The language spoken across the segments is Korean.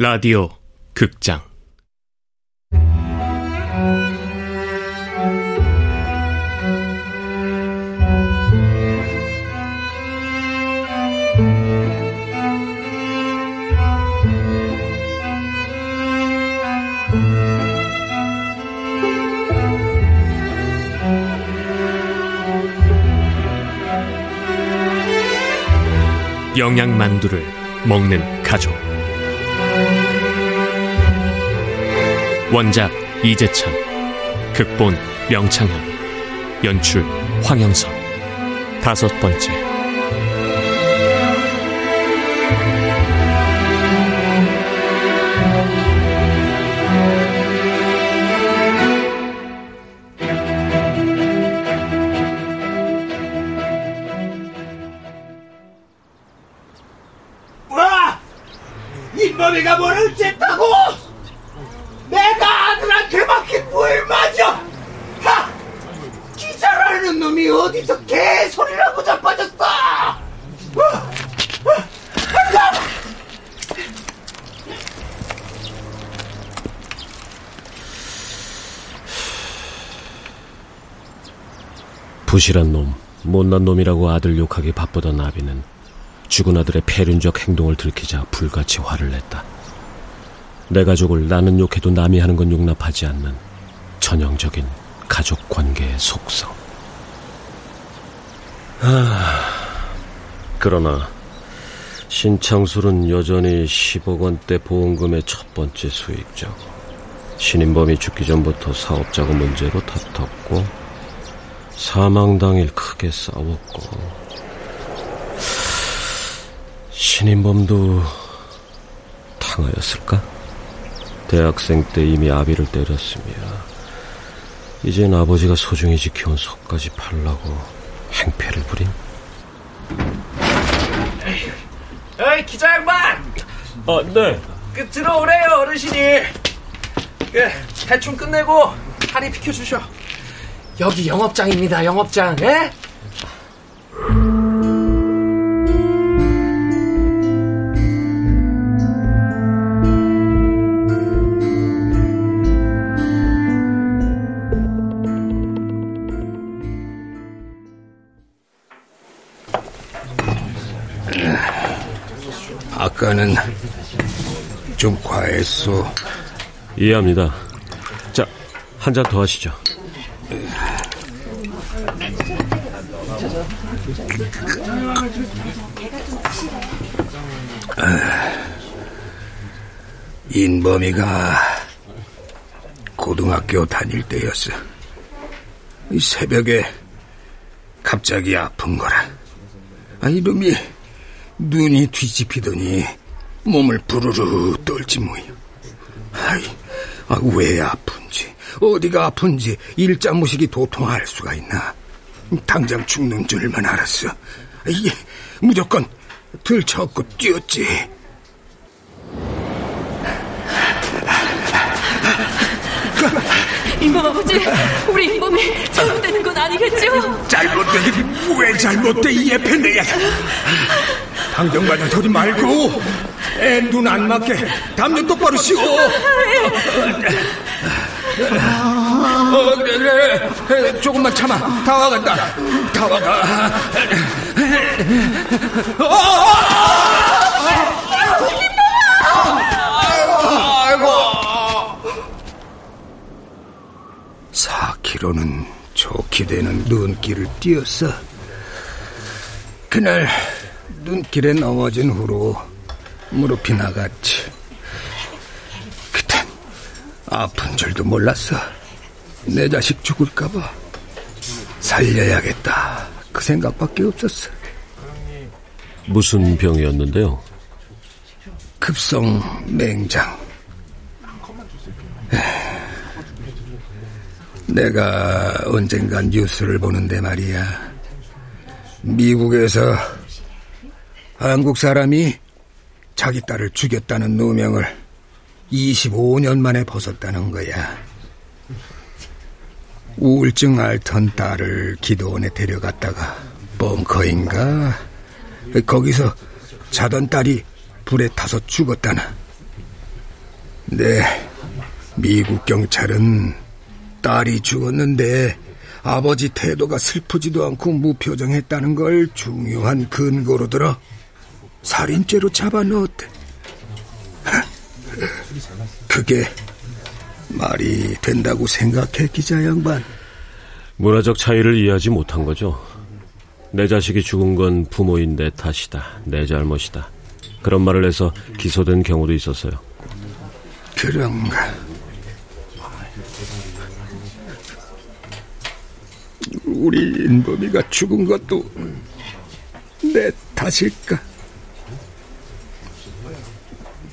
라디오 극장. 영양만두를 먹는 가족 원작 이재찬 극본 명창현 연출 황영선. 다섯 번째 부실한 놈, 못난 놈이라고 아들 욕하기 바쁘던 아비는 죽은 아들의 폐륜적 행동을 들키자 불같이 화를 냈다. 내 가족을 나는 욕해도 남이 하는 건 용납하지 않는 전형적인 가족 관계의 속성. 아, 그러나 신창술은 여전히 10억 원대 보험금의 첫 번째 수익자고 신인범이 죽기 전부터 사업자금 문제로 다퉜고 사망 당일 크게 싸웠고 신인범도 당하였을까? 대학생 때 이미 아비를 때렸으며 이젠 아버지가 소중히 지켜온 속까지 팔라고 행패를 부린? 어이 기자 양반 아, 네. 그 들어오래요 어르신이 그 대충 끝내고 다리 비켜주셔 여기 영업장입니다 영업장 예? 아까는 좀 과했어. 이해합니다. 자, 한 잔 더 하시죠. 인범이가 고등학교 다닐 때였어. 이 새벽에 갑자기 아픈 거라. 아, 이름이 눈이 뒤집히더니 몸을 부르르 떨지 뭐야. 아이, 아, 왜 아픈지, 어디가 아픈지 일자무식이 도통할 수가 있나. 당장 죽는 줄만 알았어. 이게 무조건 들쳐업고 뛰었지. 인범 아버지, 우리 인범이 잘못되는 건 아니겠죠? 잘못되긴 왜 잘못돼 이 당장 가는 소리 말고 애 눈 안 맞게 담요 똑바로 씌워 어, 그래. 조금만 참아 다 와간다 다 와가 4km는 좋게 되는 눈길을 뛰었어. 그날 눈길에 넘어진 후로 무릎이 나갔지. 그땐 아픈 줄도 몰랐어. 내 자식 죽을까봐 살려야겠다. 그 생각밖에 없었어. 무슨 병이었는데요? 급성 맹장. 내가 언젠간 뉴스를 보는데 말이야. 미국에서 한국 사람이 자기 딸을 죽였다는 누명을 25년 만에 벗었다는 거야. 우울증 앓던 딸을 기도원에 데려갔다가 벙커인가 거기서 자던 딸이 불에 타서 죽었다나 네, 미국 경찰은 딸이 죽었는데 아버지 태도가 슬프지도 않고 무표정했다는 걸 중요한 근거로 들어 살인죄로 잡아넣었대. 그게 말이 된다고 생각해, 기자 양반. 문화적 차이를 이해하지 못한 거죠. 내 자식이 죽은 건 부모인 내 탓이다. 내 잘못이다. 그런 말을 해서 기소된 경우도 있었어요. 그런가. 우리 인범이가 죽은 것도 내 탓일까?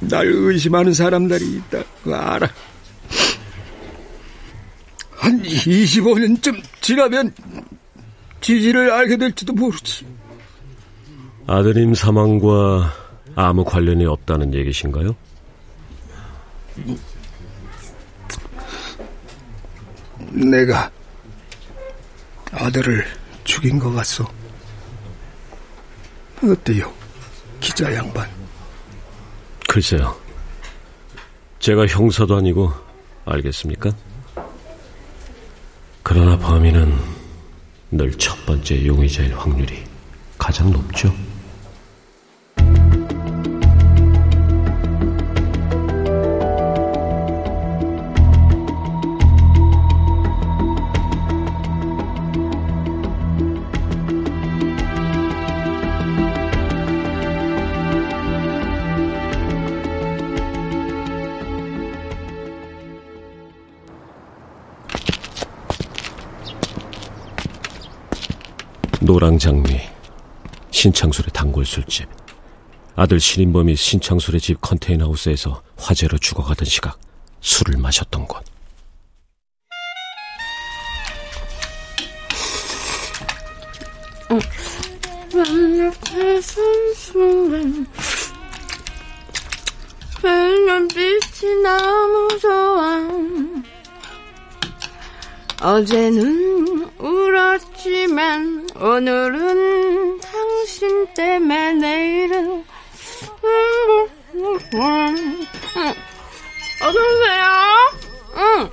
날 의심하는 사람들이 있다고 알아. 한 25년쯤 지나면 지지를 알게 될지도 모르지. 아드님 사망과 아무 관련이 없다는 얘기신가요? 내가 아들을 죽인 것 같소. 어때요, 기자 양반? 글쎄요. 제가 형사도 아니고 알겠습니까? 그러나 범인은 늘 첫 번째 용의자일 확률이 가장 높죠. 노랑장미, 신창술의 단골 술집, 아들 신인범이 신창술의 집 컨테이너하우스에서 화재로 죽어가던 시각 술을 마셨던 곳. 별빛이 너무 좋아 어제는 울었지만 오늘은 당신 때문에 내일은 어서오세요 응.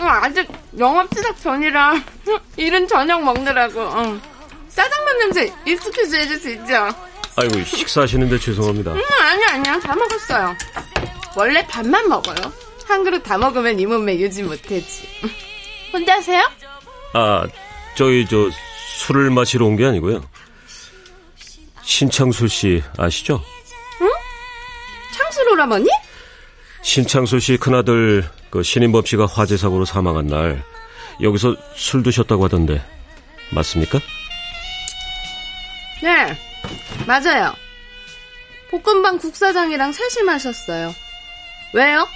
응 아직 영업 시작 전이라 일은 저녁 먹느라고 응. 짜장면 냄새 익스큐즈 해줄 수 있죠? 아이고 식사하시는데 죄송합니다. 응 아니야 아니야 다 먹었어요 원래 밥만 먹어요 한 그릇 다 먹으면 이 몸매 유지 못하지 혼자 하세요? 아 저희 저 술을 마시러 온 게 아니고요. 신창술 씨 아시죠? 창술 오라버니? 신창술 씨 큰아들 그 신인범 씨가 화재 사고로 사망한 날 여기서 술 드셨다고 하던데 맞습니까? 네 맞아요 볶음밥 국사장이랑 셋이 마셨어요 왜요?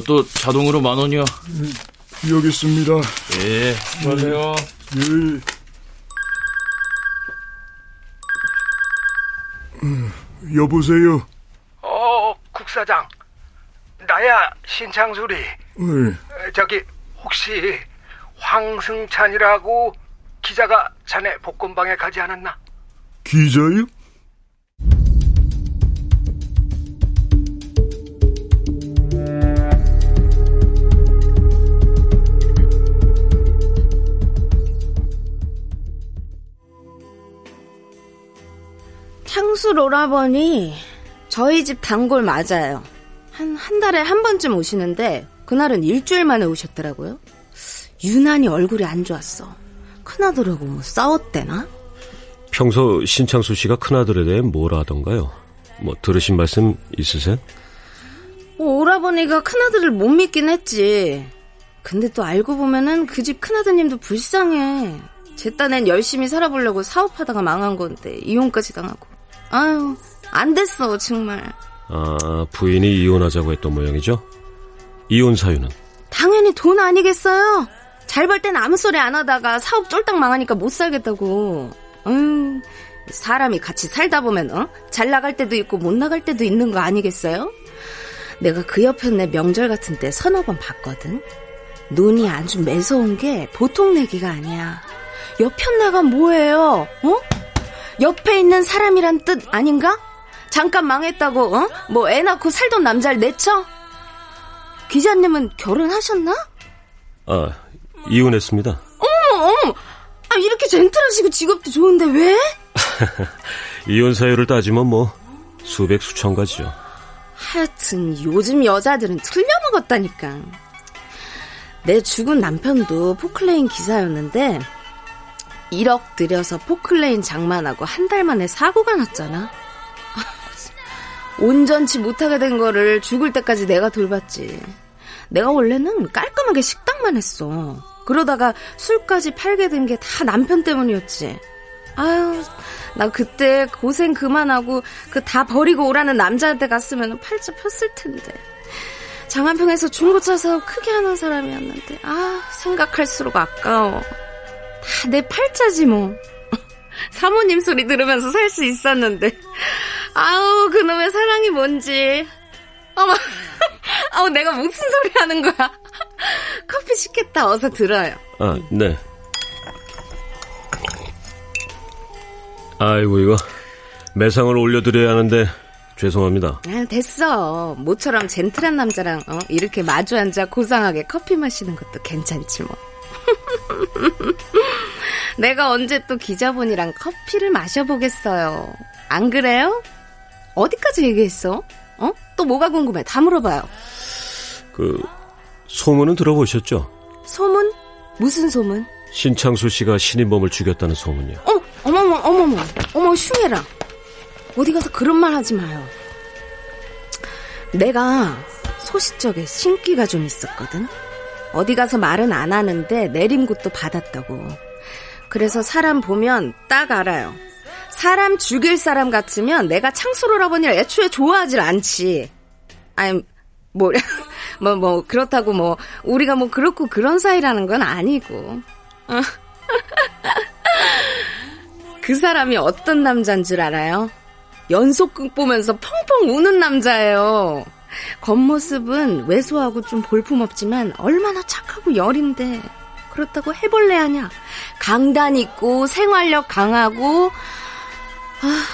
또 자동으로 만 원이요. 여기 있습니다. 예, 수고하세요. 예. 음, 여보세요. 어, 국사장. 나야, 신창술이. 예. 저기, 혹시, 황승찬이라고 기자가 자네 복권방에 가지 않았나? 기자요? 창술 오라버니 저희 집 단골 맞아요. 한, 한 달에 한 번쯤 오시는데 그날은 일주일 만에 오셨더라고요. 유난히 얼굴이 안 좋았어. 큰아들하고 뭐 싸웠대나? 평소 신창수 씨가 큰아들에 대해 뭐라 하던가요? 뭐 들으신 말씀 있으세요? 뭐 오라버니가 큰아들을 못 믿긴 했지. 근데 또 알고 보면은 그 집 큰아드님도 불쌍해. 제 딴엔 열심히 살아보려고 사업하다가 망한 건데 이혼까지 당하고. 아유 안 됐어 정말. 아 부인이 이혼하자고 했던 모양이죠? 이혼 사유는? 당연히 돈 아니겠어요? 잘 벌 땐 아무 소리 안 하다가 사업 쫄딱 망하니까 못 살겠다고. 음, 사람이 같이 살다 보면 어? 잘 나갈 때도 있고 못 나갈 때도 있는 거 아니겠어요? 내가 그 옆에 명절 같은 때 서너 번 봤거든. 눈이 아주 매서운 게 보통 내기가 아니야. 옆편 내가 뭐예요? 어? 옆에 있는 사람이란 뜻 아닌가? 잠깐 망했다고, 어? 뭐 애 낳고 살던 남자를 내쳐? 기자님은 결혼하셨나? 아, 이혼했습니다. 어머, 어머! 아, 이렇게 젠틀하시고 직업도 좋은데 왜? 이혼 사유를 따지면 뭐, 수백 수천 가지죠. 하여튼 요즘 여자들은 틀려먹었다니까. 내 죽은 남편도 포클레인 기사였는데 1억 들여서 포클레인 장만하고 한 달 만에 사고가 났잖아. 온전치 못하게 된 거를 죽을 때까지 내가 돌봤지. 내가 원래는 깔끔하게 식당만 했어. 그러다가 술까지 팔게 된 게 다 남편 때문이었지. 아유, 나 그때 고생 그만하고 그 다 버리고 오라는 남자한테 갔으면 팔자 폈을 텐데. 장안평에서 중고차 사업 크게 하는 사람이었는데, 아, 생각할수록 아까워. 다내 팔자지 뭐. 사모님 소리 들으면서 살 수 있었는데. 아우, 그놈의 사랑이 뭔지. 어머, 아우, 내가 무슨 소리 하는 거야. 커피 시켰다. 어서 들어요. 아, 네. 아이고, 이거. 매상을 올려드려야 하는데, 죄송합니다. 아, 됐어. 모처럼 젠틀한 남자랑 어, 이렇게 마주 앉아 고상하게 커피 마시는 것도 괜찮지 뭐. 내가 언제 또 기자분이랑 커피를 마셔보겠어요. 안 그래요? 어디까지 얘기했어? 어? 또 뭐가 궁금해? 다 물어봐요. 그, 소문은 들어보셨죠? 소문? 무슨 소문? 신창수 씨가 신인범을 죽였다는 소문이요. 어, 어머머, 어머머, 어머, 흉해라. 어디 가서 그런 말 하지 마요. 내가 소시적에 신기가 좀 있었거든. 어디 가서 말은 안 하는데 내림굿도 받았다고. 그래서 사람 보면 딱 알아요. 사람 죽일 사람 같으면 내가 창수로라버니를 애초에 좋아하질 않지. 아니, 뭐, 뭐, 뭐, 그렇다고 뭐, 우리가 뭐 그렇고 그런 사이라는 건 아니고. 그 사람이 어떤 남자인 줄 알아요? 연속극 보면서 펑펑 우는 남자예요. 겉모습은 왜소하고 좀 볼품없지만 얼마나 착하고 여린데 그렇다고 해볼래 하냐? 강단 있고 생활력 강하고 아,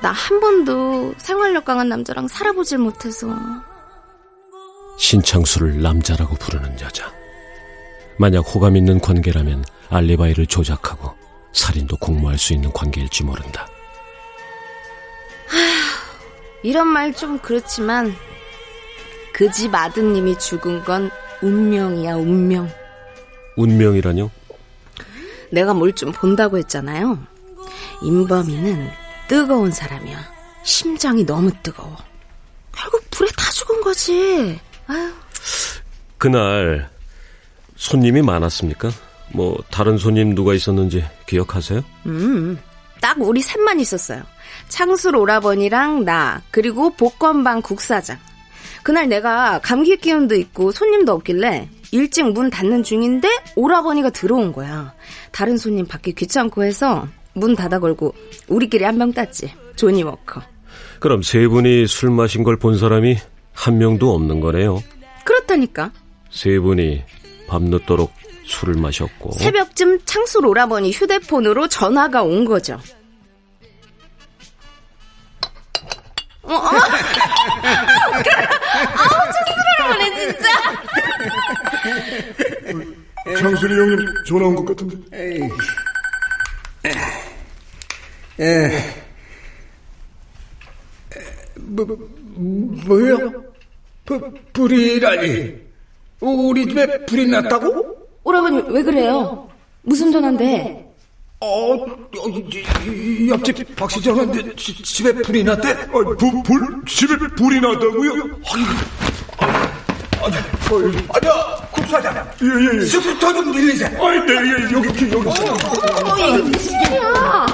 나 한 번도 생활력 강한 남자랑 살아보질 못해서 신창수를 남자라고 부르는 여자. 만약 호감 있는 관계라면 알리바이를 조작하고 살인도 공모할 수 있는 관계일지 모른다. 이런 말 좀 그렇지만 그 집 아드님이 죽은 건 운명이야 운명. 운명이라뇨? 내가 뭘 좀 본다고 했잖아요. 임범이는 뜨거운 사람이야. 심장이 너무 뜨거워. 결국 불에 다 죽은 거지. 아유. 그날 손님이 많았습니까? 뭐 다른 손님 누가 있었는지 기억하세요? 음, 딱 우리 셋만 있었어요. 창술 오라버니랑 나 그리고 복권방 국사장. 그날 내가 감기 기운도 있고 손님도 없길래 일찍 문 닫는 중인데 오라버니가 들어온 거야. 다른 손님 받기 귀찮고 해서 문 닫아 걸고 우리끼리 한 병 땄지. 조니 워커. 그럼 세 분이 술 마신 걸 본 사람이 한 명도 없는 거네요. 그렇다니까. 세 분이 밤늦도록 술을 마셨고 새벽쯤 창술 오라버니 휴대폰으로 전화가 온 거죠. 어, 어? 아우, 촌스러워네, 진짜. 장순이 형님 전화 온 것 같은데. 에, 뭐, 뭐야? 부, 불이라니. 우리 집에 불이 났다고? 오라버니, 왜 그래요? 무슨 전화인데? 어, 이- 이- 옆집 박 시장한테 지- 집에 불이 났대? 어, 불, 불? 집에 불이 났다고요? 아니, 아니야, 국사장. 예, 예, 예. 스쿠터 좀 빌리세요. 아, 네, 예, 여기, 여기, 여기. 어, 이게 무슨 일이야?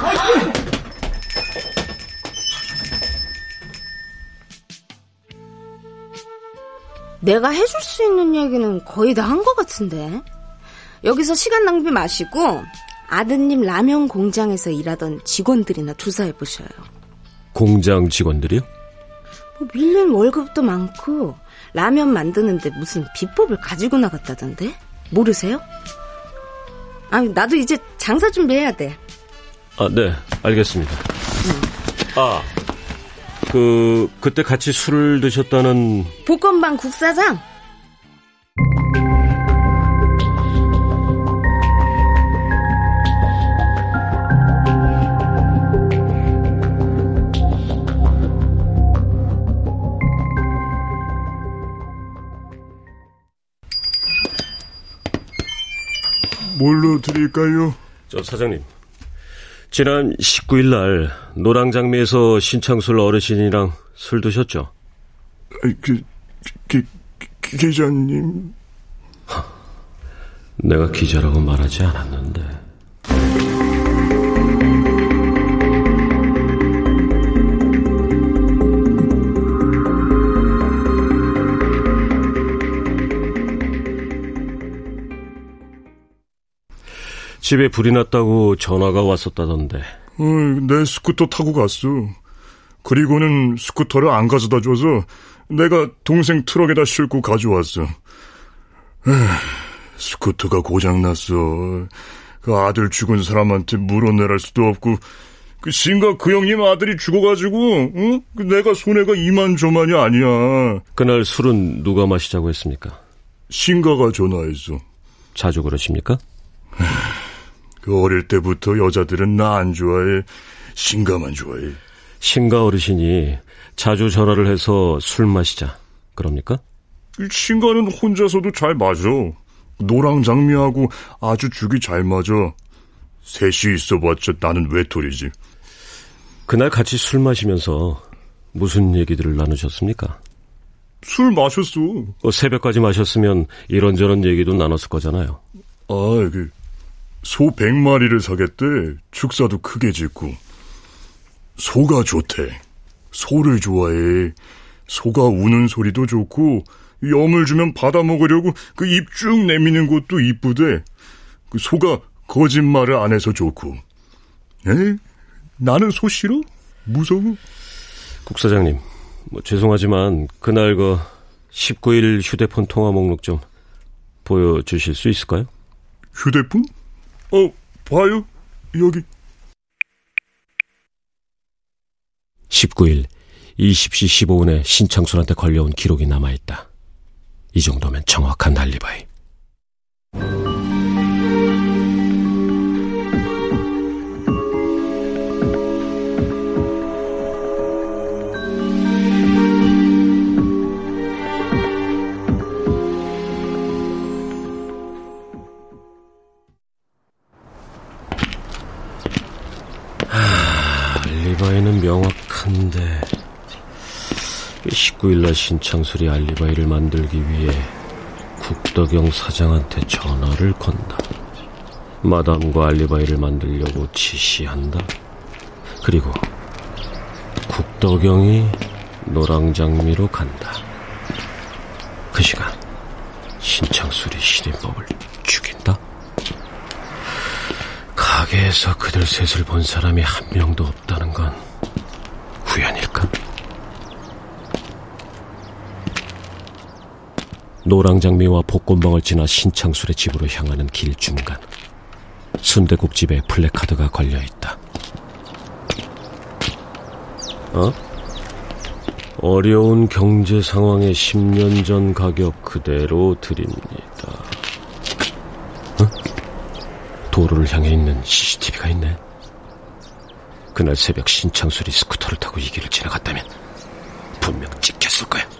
내가 해줄 수 있는 얘기는 거의 다 한 것 같은데. 여기서 시간 낭비 마시고 아드님 라면 공장에서 일하던 직원들이나 조사해 보셔요. 공장 직원들이요? 뭐 밀린 월급도 많고 라면 만드는데 무슨 비법을 가지고 나갔다던데? 모르세요? 아, 나도 이제 장사 준비해야 돼. 아, 네, 알겠습니다. 아, 그, 그때 같이 술을 드셨다는. 복권방 국사장? 뭘로 드릴까요? 저 사장님. 지난 19일 날 노랑장미에서 신창술 어르신이랑 술 드셨죠? 그, 기, 기, 기자님. 내가 기자라고 말하지 않았는데. 집에 불이 났다고 전화가 왔었다던데. 어, 내 스쿠터 타고 갔어. 그리고는 스쿠터를 안 가져다 줘서 내가 동생 트럭에다 싣고 가져왔어. 에휴, 스쿠터가 고장났어. 그 아들 죽은 사람한테 물어내랄 수도 없고 그 신가 그 형님 아들이 죽어가지고 응? 그 내가 손해가 이만저만이 아니야. 그날 술은 누가 마시자고 했습니까? 신가가 전화했어. 자주 그러십니까? 그 어릴 때부터 여자들은 나 안 좋아해. 신가만 좋아해. 신가 어르신이 자주 전화를 해서 술 마시자. 그럽니까? 신가는 혼자서도 잘 맞아. 노랑 장미하고 아주 죽이 잘 맞아. 셋이 있어봤자 나는 외톨이지. 그날 같이 술 마시면서 무슨 얘기들을 나누셨습니까? 술 마셨어. 어, 새벽까지 마셨으면 이런저런 얘기도 나눴을 거잖아요. 아, 그, 소 100마리를 사겠대. 축사도 크게 짓고. 소가 좋대. 소를 좋아해. 소가 우는 소리도 좋고, 염을 주면 받아 먹으려고 그 입 쭉 내미는 것도 이쁘대. 그 소가 거짓말을 안 해서 좋고. 에? 나는 소 싫어? 무서워? 국사장님, 뭐 죄송하지만 그날 그 19일 휴대폰 통화 목록 좀 보여주실 수 있을까요? 휴대폰? 어, 봐요. 여기. 19일 20시 15분에 신창순한테 걸려온 기록이 남아있다. 이 정도면 정확한 알리바이. 19일날 신창술이 알리바이를 만들기 위해 국덕영 사장한테 전화를 건다. 마담과 알리바이를 만들려고 지시한다. 그리고 국덕영이 노랑장미로 간다. 그 시간 신창술이 신인법을 죽인다. 가게에서 그들 셋을 본 사람이 한 명도 없다는 건 우연일까? 노랑장미와 복권방을 지나 신창술의 집으로 향하는 길 중간 순대국집에 플래카드가 걸려있다. 어? 어려운 경제 상황에 10년 전 가격 그대로 드립니다. 어? 도로를 향해 있는 CCTV가 있네. 그날 새벽 신창술이 스쿠터를 타고 이 길을 지나갔다면 분명 찍혔을 거야.